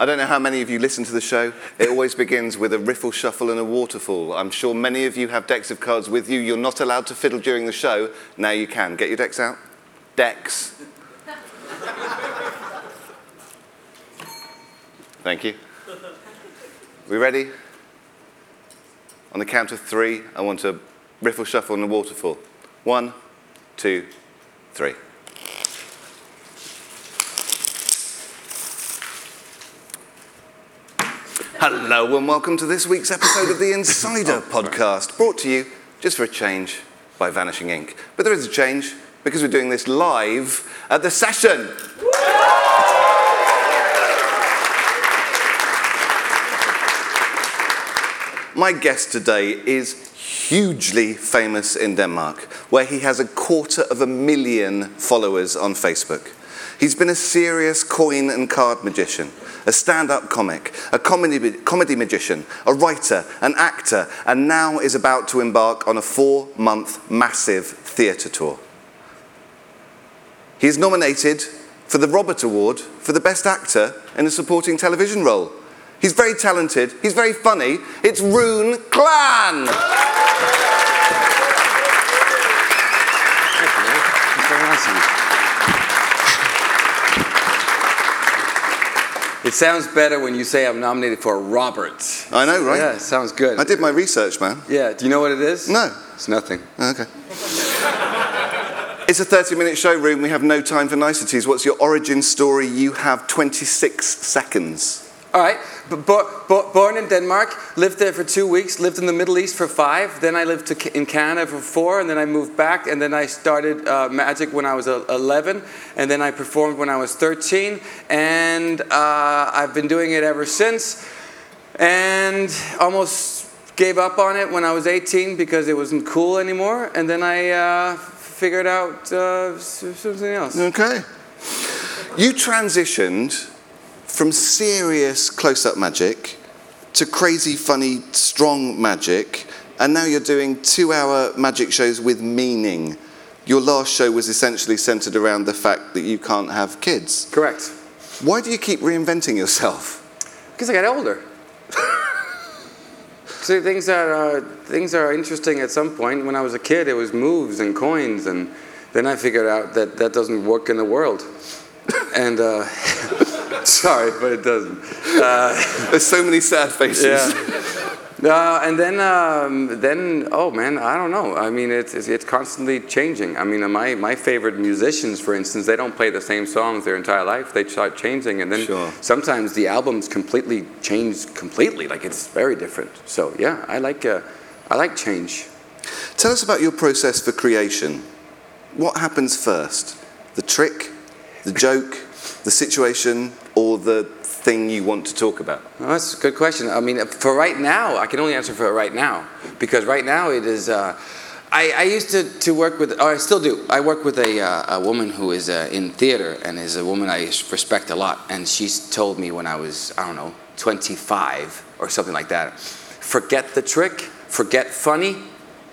I don't know how many of you listen to the show. It always begins with a riffle shuffle and a waterfall. I'm sure many of you have decks of cards with you. You're not allowed to fiddle during the show. Now you can. Get your decks out. Decks. Thank you. We ready? On the count of three, I want a riffle shuffle and a waterfall. One, two, three. Hello and welcome to this week's episode of the Insider oh, podcast, brought to you just for a change by Vanishing Ink. But there is a change because we're doing this live at the session. My guest today is hugely famous in Denmark, where he has a quarter of a million followers on Facebook. He's been a serious coin and card magician, a stand up comic, a comedy, comedy magician, a writer, an actor, and now is about to embark on a four month massive theatre tour. He is nominated for the Robert Award for the Best Actor in a Supporting Television Role. He's very talented, he's very funny. It's Rune Klan! It sounds better when you say I'm nominated for a Robert. I know, right? Yeah, it sounds good. I did my research, man. Yeah, do you know what it is? No. It's nothing. Oh, okay. it's a 30 minute showroom. We have no time for niceties. What's your origin story? You have 26 seconds. All right, bo- bo- born in Denmark, lived there for two weeks, lived in the Middle East for five, then I lived to in Canada for four, and then I moved back, and then I started uh, magic when I was uh, 11, and then I performed when I was 13, and uh, I've been doing it ever since, and almost gave up on it when I was 18 because it wasn't cool anymore, and then I uh, figured out uh, something else. Okay. You transitioned from serious close up magic to crazy, funny, strong magic, and now you're doing two hour magic shows with meaning. Your last show was essentially centered around the fact that you can't have kids. Correct. Why do you keep reinventing yourself? Because I got older. See, things are uh, things are interesting at some point. When I was a kid, it was moves and coins, and then I figured out that that doesn't work in the world. And uh, sorry, but it doesn't. There's so many sad faces. Yeah. Uh, and then, um, then, oh man, I don't know. I mean, it's, it's, it's constantly changing. I mean, my, my favorite musicians, for instance, they don't play the same songs their entire life. They start changing, and then Sure. sometimes the albums completely change completely. Like it's very different. So yeah, I like, uh, I like change. Tell us about your process for creation. What happens first? The trick, the joke, the situation, or the thing you want to talk about? Well, that's a good question. I mean, for right now, I can only answer for right now because right now it is. Uh, I, I used to, to work with, or I still do. I work with a, uh, a woman who is uh, in theater and is a woman I respect a lot. And she's told me when I was, I don't know, 25 or something like that, forget the trick, forget funny,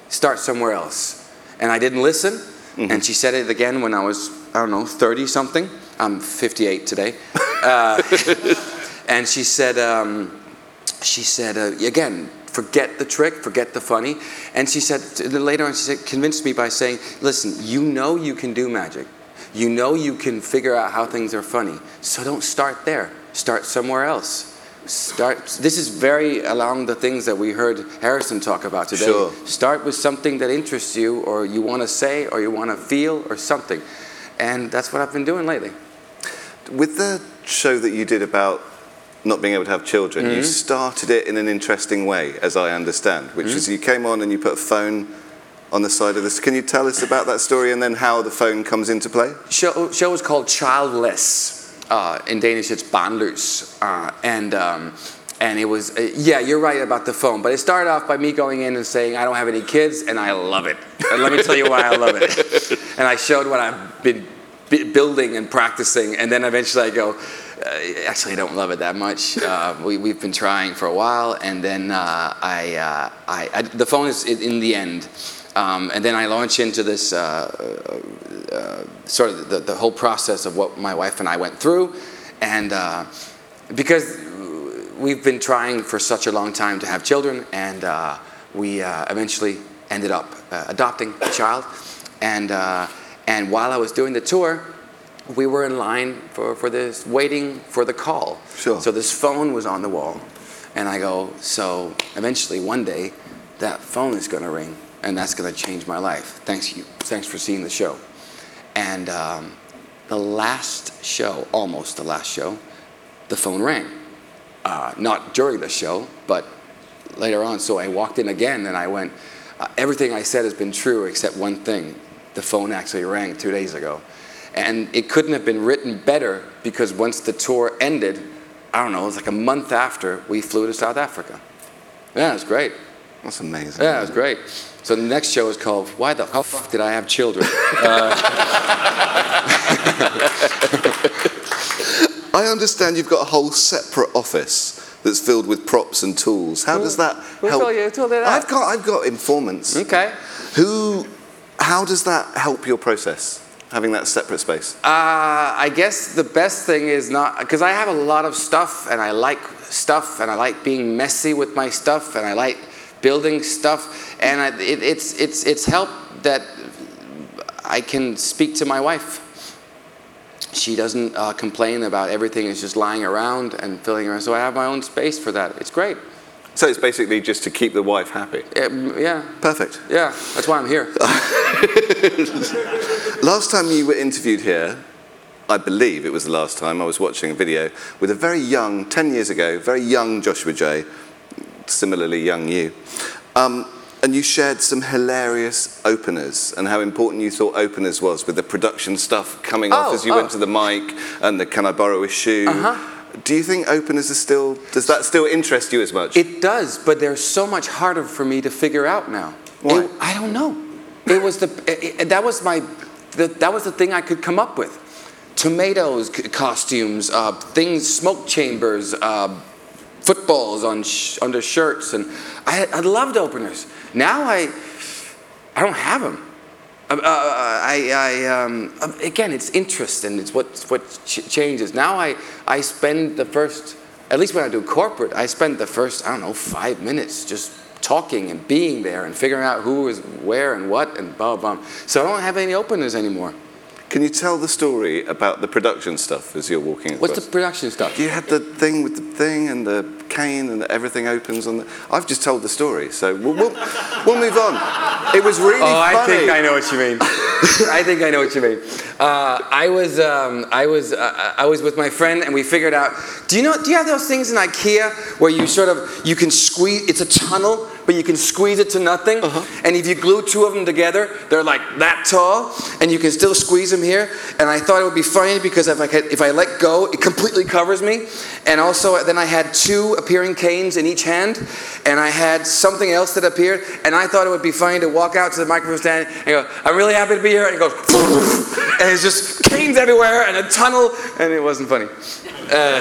start somewhere else. And I didn't listen. And she said it again when I was, I don't know, 30 something. I'm 58 today. Uh, and she said, um, she said uh, again, forget the trick, forget the funny. And she said later on, she said, convinced me by saying, listen, you know you can do magic. You know you can figure out how things are funny. So don't start there. Start somewhere else. Start. This is very along the things that we heard Harrison talk about today. Sure. Start with something that interests you, or you want to say, or you want to feel, or something. And that's what I've been doing lately. With the show that you did about not being able to have children, you started it in an interesting way, as I understand, which is you came on and you put a phone on the side of this. Can you tell us about that story and then how the phone comes into play? show, show is called Childless. Uh, in Danish, it's barnløs. Uh, and, um, and it was, uh, yeah, you're right about the phone. But it started off by me going in and saying, I don't have any kids, and I love it. And let me tell you why I love it. and I showed what I've been b- building and practicing. And then eventually I go, uh, actually, I don't love it that much. Uh, we, we've been trying for a while. And then uh, I, uh, I, I, the phone is in the end. Um, and then I launch into this uh, uh, sort of the, the whole process of what my wife and I went through. And, uh, because we've been trying for such a long time to have children, and uh, we uh, eventually ended up uh, adopting a child. And, uh, and while I was doing the tour, we were in line for, for this, waiting for the call. Sure. So this phone was on the wall. And I go, so eventually one day, that phone is going to ring, and that's going to change my life. Thanks you. Thanks for seeing the show. And um, the last show, almost the last show, the phone rang. Uh, not during the show, but later on. So I walked in again, and I went, uh, everything I said has been true except one thing. The phone actually rang two days ago. And it couldn't have been written better because once the tour ended, I don't know, it was like a month after, we flew to South Africa. Yeah, it was great. That's amazing. Yeah, it was great. So the next show is called Why the How Fuck Did I Have Children? I understand you've got a whole separate office that's filled with props and tools. How does that who help? told you- who told you that? I've got, I've got informants. okay. Who, how does that help your process, having that separate space? Uh, I guess the best thing is not because I have a lot of stuff and I like stuff and I like being messy with my stuff and I like building stuff and I, it, it's it's it's helped that I can speak to my wife. She doesn't uh, complain about everything is just lying around and filling around. So I have my own space for that. It's great. So it's basically just to keep the wife happy. Um, yeah, Perfect. yeah. That's why I'm here. Last time you were interviewed here, I believe it was the last time I was watching a video with a very young, 10 years ago, very young Joshua Jay, similarly young you. Um, and you shared some hilarious openers and how important you thought openers was with the production stuff coming off Oh, as you oh. went to the mic and the can I borrow a shoe. Uh-huh. Do you think openers are still, does that still interest you as much? It does, but they're so much harder for me to figure out now. Why? It- I don't know. It was the it, it- that was my the, that was the thing I could come up with. Tomatoes, c- costumes, uh, things, smoke chambers, uh, footballs on sh- under shirts, and I, I loved openers. Now I I don't have them. Uh, uh, I, I um, uh, again, it's interest and it's what what ch- changes. Now I I spend the first, at least when I do corporate, I spend the first I don't know five minutes just talking and being there and figuring out who is where and what and blah blah. blah. So I don't have any openers anymore. Can you tell the story about the production stuff as you're walking across? What's the production stuff? You had the thing with the thing and the cane and everything opens on the. I've just told the story, so we'll, we'll, we'll move on. It was really Oh, I think I know what you mean. I think I know what you mean. Uh, I was, um, I was, uh, I was with my friend, and we figured out. Do you know? Do you have those things in IKEA where you sort of you can squeeze? It's a tunnel, but you can squeeze it to nothing. And if you glue two of them together, they're like that tall, and you can still squeeze them here. And I thought it would be funny because if I could, if I let go, it completely covers me. And also, then I had two appearing canes in each hand, and I had something else that appeared, and I thought it would be funny to walk out to the microphone stand and go, "I'm really happy to be here," and it goes, and it's just canes everywhere and a tunnel, and it wasn't funny. Uh,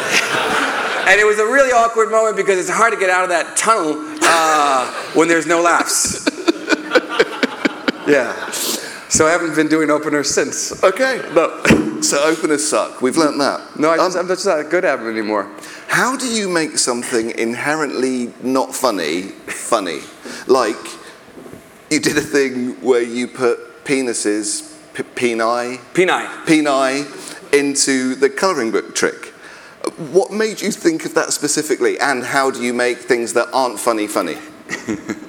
and it was a really awkward moment because it's hard to get out of that tunnel uh, when there's no laughs. yeah. So I haven't been doing openers since. Okay, no. So openers suck. We've learnt that. No, I just, Um, I'm just not good at them anymore. how do you make something inherently not funny funny? Like you did a thing where you put penises, p- peni, Peni. peni, into the colouring book trick. What made you think of that specifically, and how do you make things that aren't funny funny?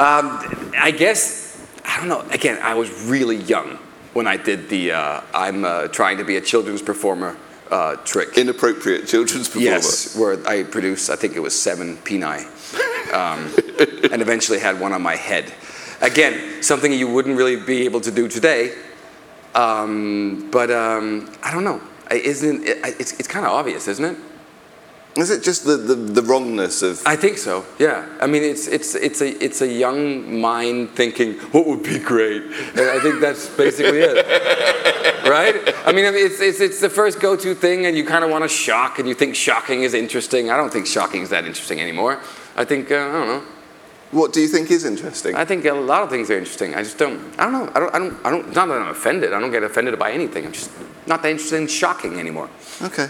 Um, I guess, I don't know, again, I was really young when I did the uh, I'm uh, trying to be a children's performer uh, trick. Inappropriate children's performer. Yes, where I produced, I think it was seven peni, um, and eventually had one on my head. Again, something you wouldn't really be able to do today, um, but um, I don't know. Isn't it, it's, it's kind of obvious, isn't it? Is it just the, the, the wrongness of I think so. Yeah. I mean, it's it's it's a it's a young mind thinking what would be great, and I think that's basically it, right? I mean, it's it's it's the first go-to thing, and you kind of want to shock, and you think shocking is interesting. I don't think shocking is that interesting anymore. I think uh, I don't know. What do you think is interesting? I think a lot of things are interesting. I just don't. I don't know. I don't. I don't. I don't. It's not that I'm offended. I don't get offended by anything. I'm just not that interested in shocking anymore. Okay.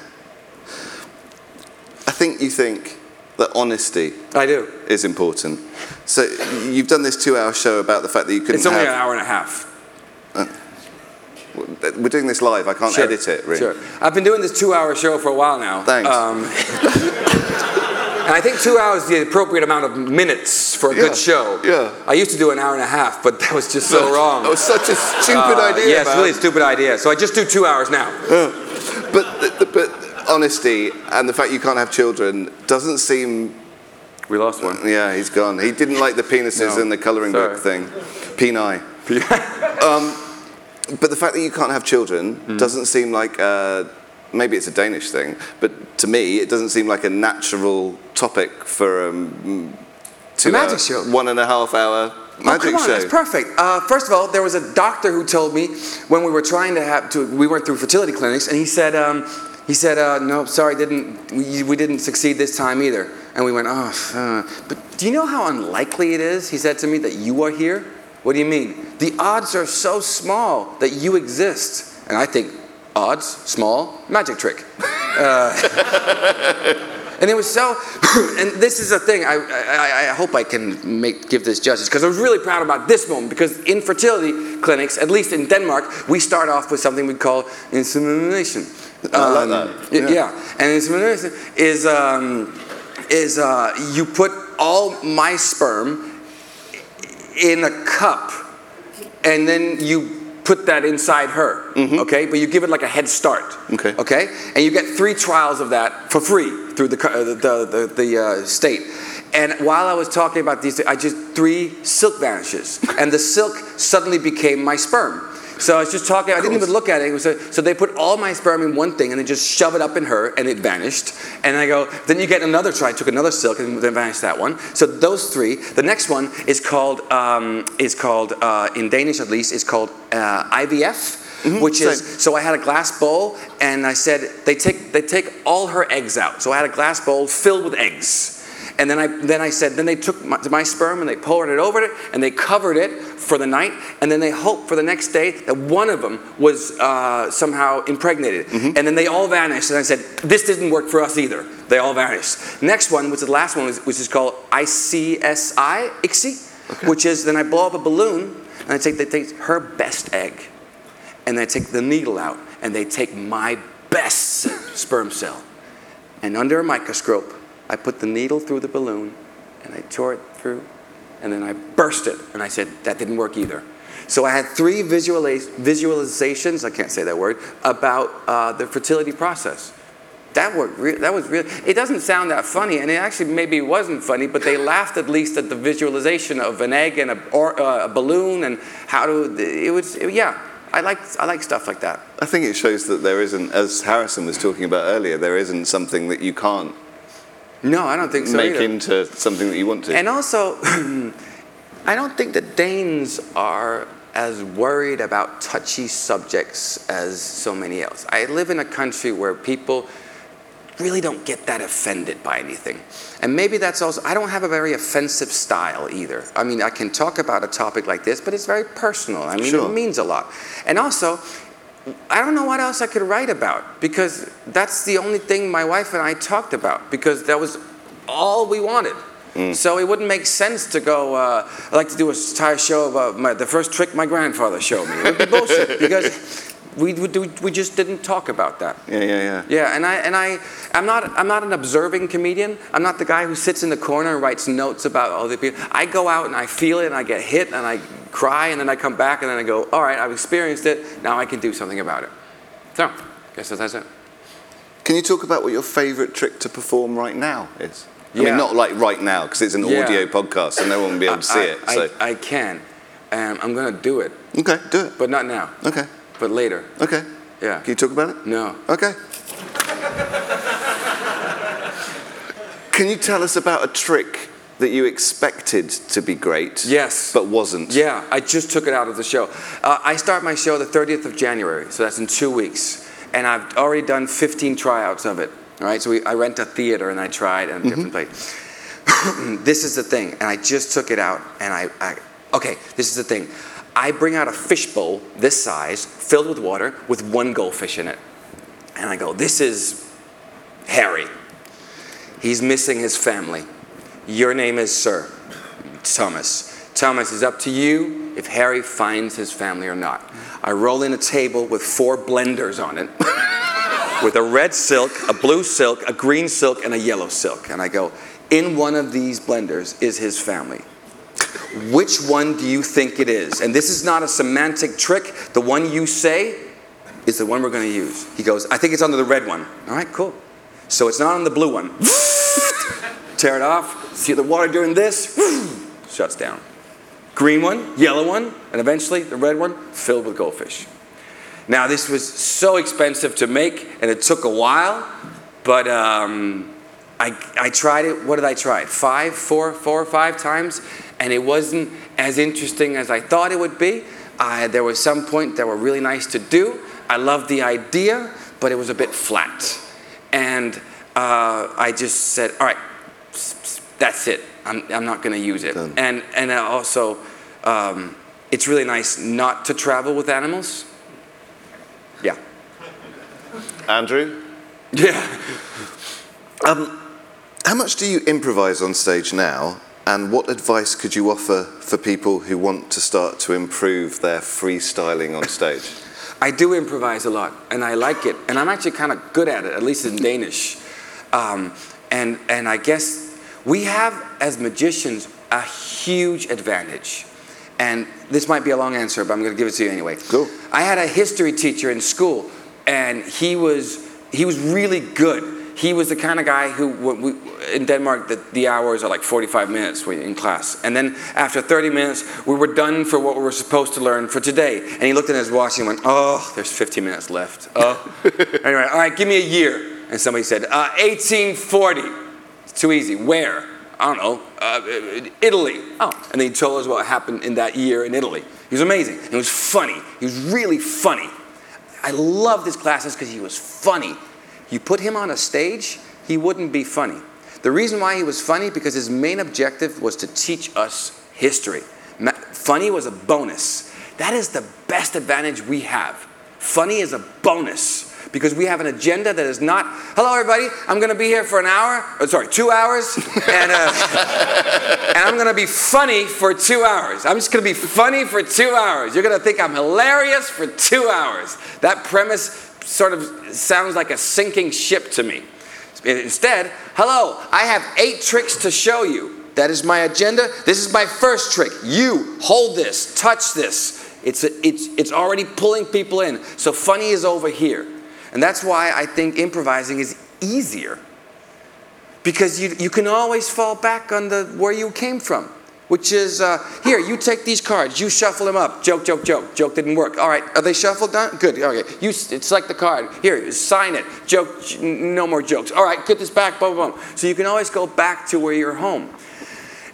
I think you think that honesty I do. is important. So you've done this two-hour show about the fact that you couldn't It's only an hour and a half. We're doing this live. I can't Sure, edit it. Really. Sure. I've been doing this two-hour show for a while now. Thanks. Um, and I think two hours is the appropriate amount of minutes for a Yeah, good show. yeah. I used to do an hour and a half, but that was just so wrong. That was such a stupid Uh, idea. Yeah, it's man. really a stupid idea. So I just do two hours now. But, the, the, but honesty and the fact you can't have children doesn't seem. We lost one. Yeah, he's gone. He didn't like the penises No. and the colouring Sorry. book thing. Peni. um, but the fact that you can't have children Hmm. doesn't seem like. Uh, maybe it's a Danish thing, but to me, it doesn't seem like a natural topic for um, two magic hour- show. one and a half hour magic oh, come on, show. that's perfect. Uh, first of all, there was a doctor who told me when we were trying to have to, we went through fertility clinics, and he said, um, he said, uh, no, sorry, didn't we, we didn't succeed this time either. And we went, oh, uh, but do you know how unlikely it is? He said to me that you are here. What do you mean? The odds are so small that you exist. And I think, odds, small, magic trick. And it was so, and this is a thing, I, I, I hope I can make, give this justice, because I was really proud about this moment, because in fertility clinics, at least in Denmark, we start off with something we call insemination. I like Um, that. Yeah. yeah. and insemination is, um, is uh, you put all my sperm in a cup, and then you put that inside her. Okay, but you give it like a head start. Mm-hmm. Okay. Okay, and you get three trials of that for free through the uh, the the, the uh, state. And while I was talking about these, I just three silk vanishes, and the silk suddenly became my sperm. So I was just talking. I didn't even look at it. it was a, so they put all my sperm in one thing, and they just shove it up in her, and it vanished. And I go, then you get another try. I took another silk, and then vanished that one. So those three. The next one is called um, is called uh, in Danish at least is called uh, IVF. Which is so I had a glass bowl and I said they take they take all her eggs out. So I had a glass bowl filled with eggs. And then I then I said then they took my, my sperm and they poured it over it and they covered it for the night and then they hoped for the next day that one of them was uh, somehow impregnated. And then they all vanished and I said this didn't work for us either. They all vanished. Next one was the last one which is called ICSI ICSI, which is then I blow up a balloon and I take they take her best egg and they take the needle out and they take my best sperm cell. And under a microscope, I put the needle through the balloon and I tore it through and then I burst it. And I said, that didn't work either. So I had three visualiz- visualizations, I can't say that word, about uh, the fertility process. That worked. Re- that was real. It doesn't sound that funny, and it actually maybe wasn't funny, but they laughed at least at the visualization of an egg and a, or, uh, a balloon and how to. It was yeah. I like I like stuff like that. I think it shows that there isn't, as Harrison was talking about earlier, there isn't something that you can't No, I don't think so make either. into something that you want to. And also, I don't think that Danes are as worried about touchy subjects as so many else. I live in a country where people really don't get that offended by anything. And maybe that's also, I don't have a very offensive style either. I mean, I can talk about a topic like this, but it's very personal. I mean, Sure. it means a lot. And also, I don't know what else I could write about because that's the only thing my wife and I talked about because that was all we wanted. So it wouldn't make sense to go. Uh, I like to do a entire show of uh, my, the first trick my grandfather showed me. It would be bullshit because we, we, we just didn't talk about that. yeah, yeah, yeah. Yeah, and I and I I'm not I'm not an observing comedian. I'm not the guy who sits in the corner and writes notes about other people. I go out and I feel it and I get hit and I cry and then I come back and then I go, all right, I've experienced it. Now I can do something about it. So, guess that's it. Can you talk about what your favourite trick to perform right now is? I Yeah. mean, not like right now, because it's an Yeah. audio podcast, so no one will be able to see I, it. I, So, I can. Um, I'm gonna do it, okay, do it. but not now. Okay, But later. okay. Yeah. Can you talk about it? No. Okay. Can you tell us about a trick that you expected to be great? Yes. But wasn't? Yeah, I just took it out of the show. Uh, I start my show the 30th of January, so that's in two weeks. And I've already done 15 tryouts of it. All right, so we, I rent a theater and I tried in a different place. this is the thing, and I just took it out, and I, I, okay, this is the thing. I bring out a fishbowl this size, filled with water, with one goldfish in it. And I go, this is Harry. He's missing his family. Your name is Sir Thomas. Thomas, it's up to you if Harry finds his family or not. I roll in a table with four blenders on it, with a red silk, a blue silk, a green silk, and a yellow silk. And I go, in one of these blenders is his family. Which one do you think it is? And this is not a semantic trick. The one you say is the one we're going to use. He goes, I think it's under the red one. All right, cool. So it's not on the blue one. Tear it off. See the water doing this? Shuts down. Green one, yellow one, and eventually the red one filled with goldfish. Now, this was so expensive to make, and it took a while, but um, I, I tried it. What did I try? Five, four, four or five times, and it wasn't as interesting as I thought it would be. I, there was some point that were really nice to do. I loved the idea, but it was a bit flat. And uh, I just said, all right, that's it. I'm, I'm not going to use it. Done. And, and also, um, it's really nice not to travel with animals. Yeah. Andrew, Yeah. how much do you improvise on stage now? And what advice could you offer for people who want to start to improve their freestyling on stage? I do improvise a lot, and I like it, and I'm actually kind of good at it, at least in Danish. Um, and and I guess we have as magicians a huge advantage. And this might be a long answer, but I'm going to give it to you anyway. Cool. I had a history teacher in school, and he was he was really good. He was the kind of guy who, we, in Denmark, the, the hours are like 45 minutes in class. And then after 30 minutes, we were done for what we were supposed to learn for today. And he looked at his watch and went, Oh, there's 15 minutes left. Oh. anyway, all right, give me a year. And somebody said, uh, 1840. It's too easy. Where? I don't know. Uh, Italy. Oh. And then he told us what happened in that year in Italy. He was amazing. He was funny. He was really funny. I loved his classes because he was funny. You put him on a stage, he wouldn't be funny. The reason why he was funny because his main objective was to teach us history. Ma- Funny was a bonus. That is the best advantage we have. Funny is a bonus because we have an agenda that is not, hello everybody, I'm going to be here for an hour, oh, sorry, two hours, and, uh, and I'm going to be funny for two hours. I'm just going to be funny for two hours. You're going to think I'm hilarious for two hours. That premise sort of sounds like a sinking ship to me. Instead, hello, I have eight tricks to show you. That is my agenda. This is my first trick. You hold this, touch this. It's, it's, it's already pulling people in. So funny is over here. And that's why I think improvising is easier. Because you, you can always fall back on the where you came from. Which is, uh, here, you take these cards, you shuffle them up. Joke, joke, joke. Joke didn't work. All right, are they shuffled done? Good, okay. You select the card. Here, sign it. Joke, no more jokes. All right, get this back, boom, boom. So you can always go back to where you're home.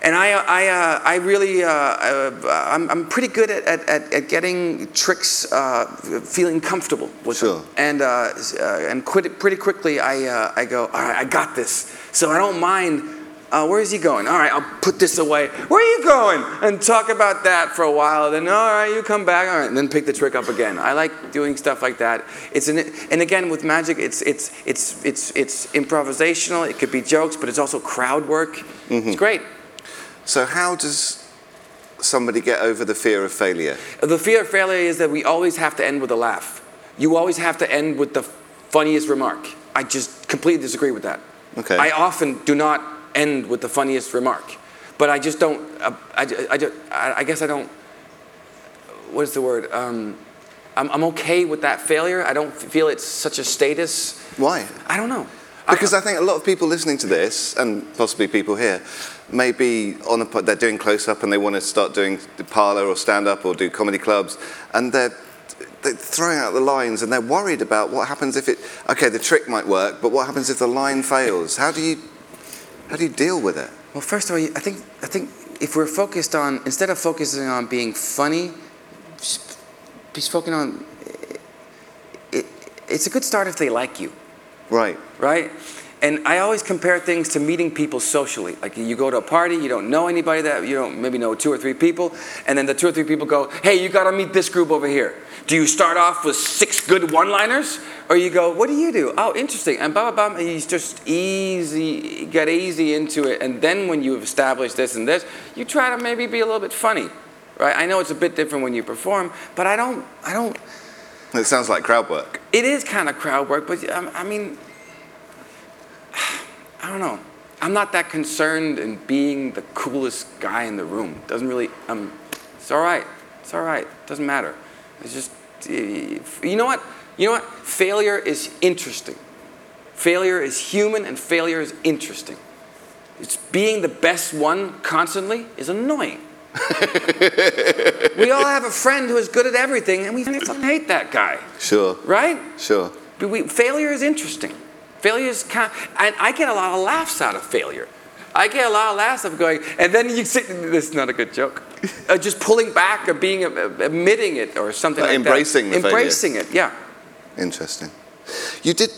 And I, I, uh, I really, uh, uh, I'm, I'm pretty good at, at, at, at getting tricks, uh, feeling comfortable with Sure. them. And, uh, uh, and quit, pretty quickly, I, uh, I go, all right, I got this. So I don't mind, uh, where is he going? All right, I'll put this away. Where are you going? And talk about that for a while. Then, all right, you come back. All right, and then pick the trick up again. I like doing stuff like that. It's an, and again, with magic, it's, it's, it's, it's, it's improvisational. It could be jokes, but it's also crowd work. It's great. So, how does somebody get over the fear of failure? The fear of failure is that we always have to end with a laugh. You always have to end with the funniest remark. I just completely disagree with that. Okay. I often do not end with the funniest remark, but I just don't. Uh, I, I, I, I guess I don't. What is the word? Um, I'm, I'm okay with that failure. I don't feel it's such a status. Why? I don't know. Because I think a lot of people listening to this, and possibly people here, may be on a, they're doing close up and they want to start doing the parlor or stand up or do comedy clubs, and they're they're throwing out the lines and they're worried about what happens if it. Okay, the trick might work, but what happens if the line fails? How do you how do you deal with it? Well, first of all, I think I think if we're focused on instead of focusing on being funny, just be focusing on. It, it's a good start if they like you, Right. right? And I always compare things to meeting people socially. Like you go to a party, you don't know anybody that you don't maybe know two or three people, and then the two or three people go, "Hey, you got to meet this group over here." Do you start off with six good one-liners, or you go, "What do you do? Oh, interesting," and blah blah blah. And you just easy get easy into it, and then when you've established this and this, you try to maybe be a little bit funny, right? I know it's a bit different when you perform, but I don't, I don't. It sounds like crowd work. It is kind of crowd work, but um, I mean, I don't know. I'm not that concerned in being the coolest guy in the room. Doesn't really. Um, it's all right. It's all right. Doesn't matter. It's just. You know what? You know what? Failure is interesting. Failure is human, and failure is interesting. It's being the best one constantly is annoying. we all have a friend who is good at everything, and we hate that guy. Sure. Right? Sure. But we, failure is interesting. Failure is kind of, and I get a lot of laughs out of failure. I get a lot of laughs of going, and then you sit, this is not a good joke. Uh, just pulling back or being, uh, admitting it or something Like like embracing that. the failure. Embracing it, yeah. Interesting. You did,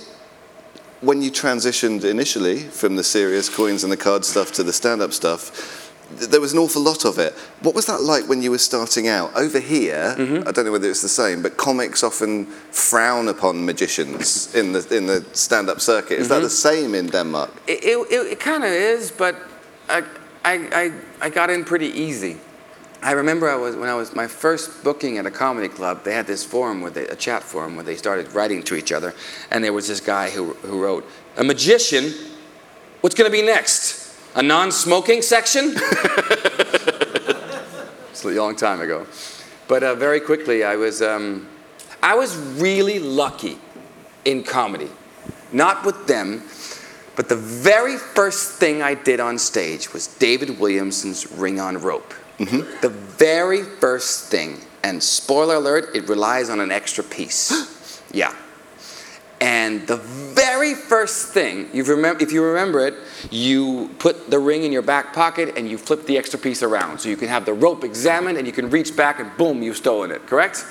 when you transitioned initially from the serious coins and the card stuff to the stand up stuff, there was an awful lot of it. What was that like when you were starting out? Over here, Mm-hmm. I don't know whether it's the same, but comics often frown upon magicians in the, in the stand up circuit. Is that Mm-hmm. the same in Denmark? It, it, it, it kind of is, but I, I, I, I got in pretty easy. I remember I was when I was my first booking at a comedy club. They had this forum where they, a chat forum where they started writing to each other, and there was this guy who, who wrote, "A magician, what's going to be next? A non-smoking section?" it's a long time ago, but uh, very quickly I was um, I was really lucky in comedy, not with them, but the very first thing I did on stage was David Williamson's Ring on Rope. The very first thing, and spoiler alert, it relies on an extra piece. yeah. And the very first thing, you remember, if you remember it, you put the ring in your back pocket and you flip the extra piece around. So you can have the rope examined and you can reach back and boom, you've stolen it, correct?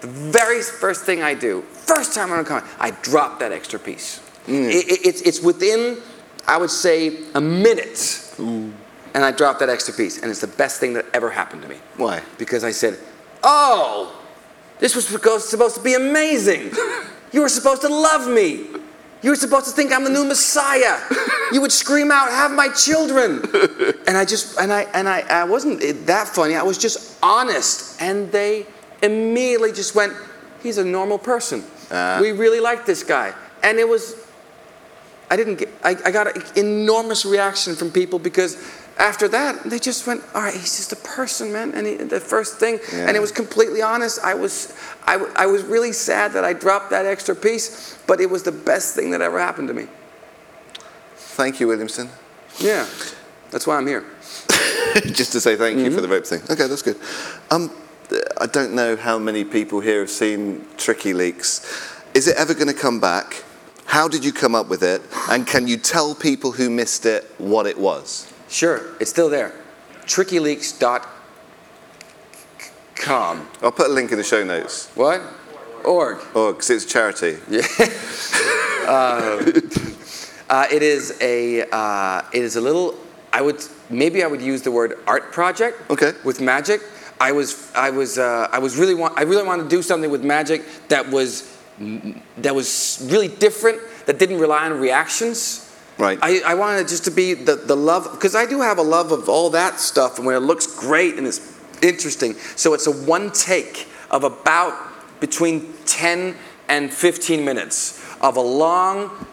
The very first thing I do, first time I'm comedy, I drop that extra piece. Mm. It- it- it's, it's within, I would say, a minute. And I drop that extra piece. And it's the best thing that ever happened to me. Why? Because I said, Oh, this was supposed to be amazing. You were supposed to love me. You were supposed to think I'm the new Messiah. You would scream out, "Have my children!" And I just and I and I, I wasn't that funny. I was just honest, and they immediately just went, "He's a normal person. Ah. we really like this guy." And it was I didn't get, I, I got an enormous reaction from people because after that, they just went, all right, he's just a person, man. And he, the first thing, and it was completely honest. I was, I, I was really sad that I dropped that extra piece, but it was the best thing that ever happened to me. Thank you, Williamson. Yeah, that's why I'm here. Just to say thank you Mm-hmm. for the rope thing. Okay, that's good. Um, I don't know how many people here have seen TrickyLeaks. Is it ever going to come back? How did you come up with it? And can you tell people who missed it what it was? Sure, it's still there. TrickyLeaks.com. I'll put a link in the show notes. What? Org. Oh, because it's charity. Uh, it is a uh, it is a little I would maybe I would use the word art project Okay. with magic. I was I was uh, I was really want I really wanted to do something with magic that was that was really different that didn't rely on reactions. Right. I, I wanted it just to be the, the love because I do have a love of all that stuff and when it looks great and it's interesting. So it's a one take of about between 10 and 15 minutes of a long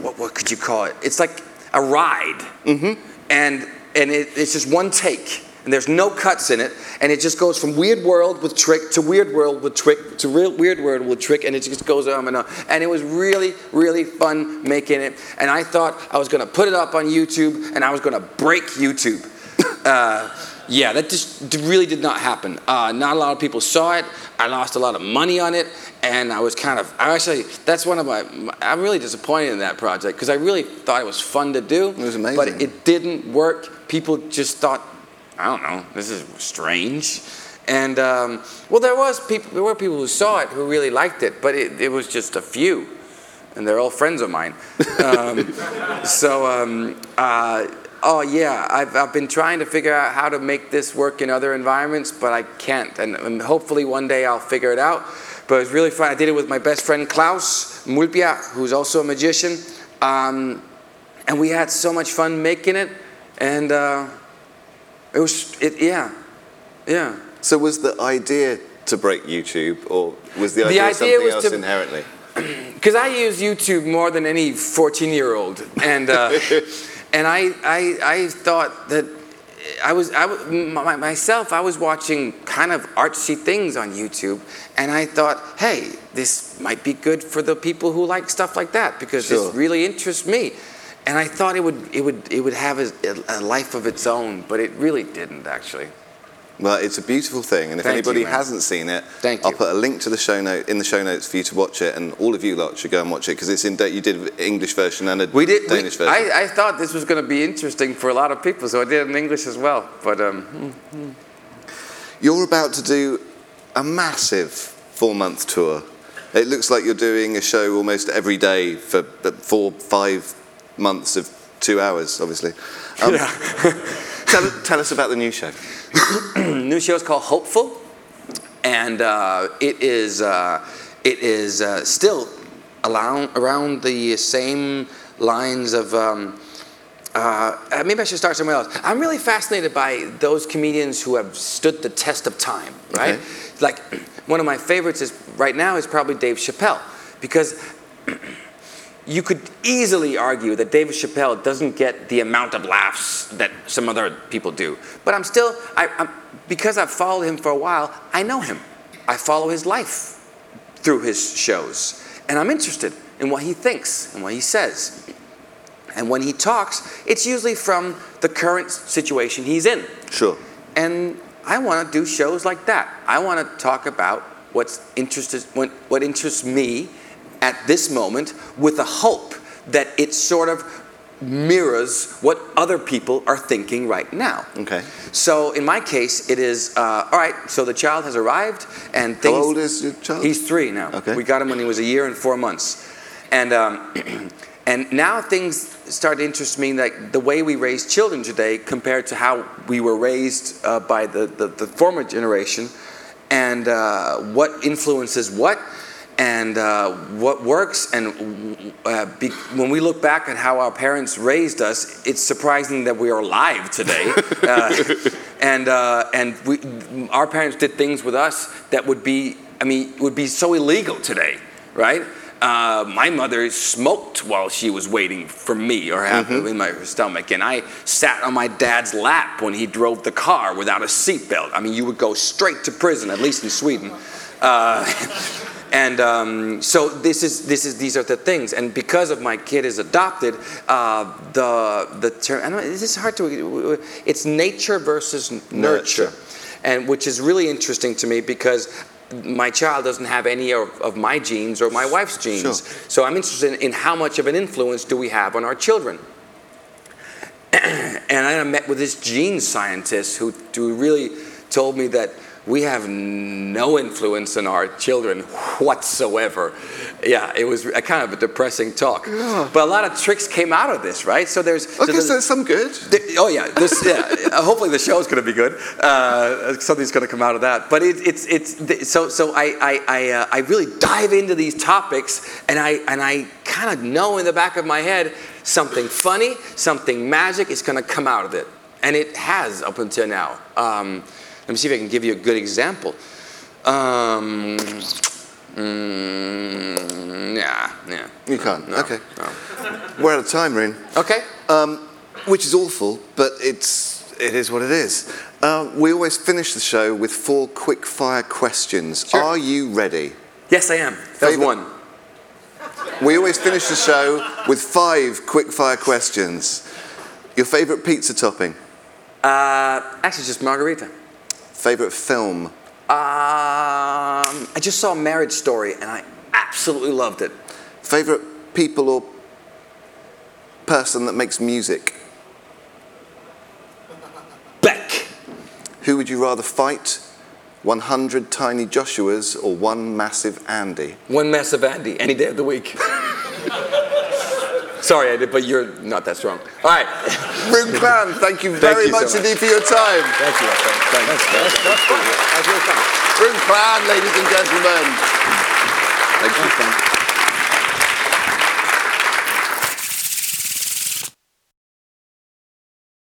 what, what could you call it? It's like a ride. Mm-hmm. And, and it, it's just one take. And there's no cuts in it. And it just goes from weird world with trick to weird world with trick to real weird world with trick. And it just goes on and on. And it was really, really fun making it. And I thought I was going to put it up on YouTube and I was going to break YouTube. Uh, yeah, that just really did not happen. Uh, not a lot of people saw it. I lost a lot of money on it, and I was kind of. I actually, that's one of my. I'm really disappointed in that project because I really thought it was fun to do. It was amazing. but it didn't work. People just thought, I don't know, this is strange. And um, well, there was people. There were people who saw it who really liked it, but it, it was just a few, and they're all friends of mine. Um, so, um, uh, oh yeah, I've, I've been trying to figure out how to make this work in other environments, but I can't. And, and hopefully one day I'll figure it out. But it was really fun. I did it with my best friend Klaus Mulpia, who's also a magician. Um, and we had so much fun making it, and uh, it was it yeah, yeah. So was the idea to break YouTube, or was the The idea, idea something was else to- inherently? because I use YouTube more than any 14 year old, and uh, and I, I I thought that I was I my, myself I was watching kind of artsy things on YouTube, and I thought, hey, this might be good for the people who like stuff like that because Sure. this really interests me. And I thought it would it would it would have a, a life of its own, but it really didn't actually. Well, it's a beautiful thing, and if Thank anybody man. hasn't seen it, Thank I'll you. put a link to the show note in the show notes for you to watch it, and all of you lot should go and watch it because it's in. You did an English version and a We did. we- Danish version. I, I thought this was going to be interesting for a lot of people, so I did it in English as well. But um, You're about to do a massive four-month tour. It looks like you're doing a show almost every day for four, five months of two hours, obviously. Um, tell, tell us about the new show. new show is called Hopeful, and uh, it is uh, it is uh, still around around the same lines of. Um, uh, uh, maybe I should start somewhere else. I'm really fascinated by those comedians who have stood the test of time, right? Okay. Like one of my favorites is right now is probably Dave Chappelle because you could easily argue that David Chappelle doesn't get the amount of laughs that some other people do. But I'm still, I, I'm, because I've followed him for a while, I know him. I follow his life through his shows. And I'm interested in what he thinks and what he says. And when he talks, it's usually from the current situation he's in. Sure. And I want to do shows like that. I want to talk about what's interested, what, what interests me at this moment with a hope that it sort of mirrors what other people are thinking right now. Okay. So in my case, it is uh, all right. So the child has arrived, and things. How old is your child? He's three now. Okay. We got him when he was a year and four months, and um, and now things start to interest me, like the way we raise children today compared to how we were raised uh, by the, the the former generation, and uh, what influences what. And uh, what works, and uh, be, when we look back at how our parents raised us, it's surprising that we are alive today. Uh, and uh, and we, our parents did things with us that would be, I mean, would be so illegal today, right? Uh, my mother smoked while she was waiting for me or have in my stomach, and I sat on my dad's lap when he drove the car without a seatbelt. I mean, you would go straight to prison, at least in Sweden. And um, so this is this is these are the things. And because of my kid is adopted, uh, the the term. I don't this is hard to. It's nature versus nurture, Nurture. and which is really interesting to me because. My child doesn't have any of, of my genes or my wife's genes. Sure. So I'm interested in, in how much of an influence do we have on our children. and I met with this gene scientist who, who really told me that we have no influence on our children whatsoever. Yeah, it was a kind of a depressing talk. But a lot of tricks came out of this, right? So there's okay, so there's- so some good. the- Oh yeah, this yeah. uh, hopefully the show's going to be good. Uh, something's going to come out of that. But it, it's it's so so I I I, uh, I really dive into these topics and I and I kind of know in the back of my head something funny, something magic is going to come out of it, and it has up until now. Um, me see if I can give you a good example. Um, mm, yeah, yeah. You can't. No, okay. no. We're out of time, Rin. Okay. Um, which is awful, but it's it is what it is. Uh, we always finish the show with four quick fire questions. Sure. Are you ready? Yes, I am. That was one. We always finish the show with five quick fire questions. Your favorite pizza topping? Uh, actually, just margarita. Favorite film? Um, I just saw Marriage Story and I absolutely loved it. Favorite people or person that makes music? Beck. Who would you rather fight? 100 tiny Joshuas or one massive Andy? One massive Andy, any day of the week. Sorry, I did, but you're not that strong. All right. Rune Klan, thank you Thank very you so much much. indeed for your time. Thank you. Thank you. That's, that's fun. That's really fun. Rune Klan, ladies and gentlemen. Thank you.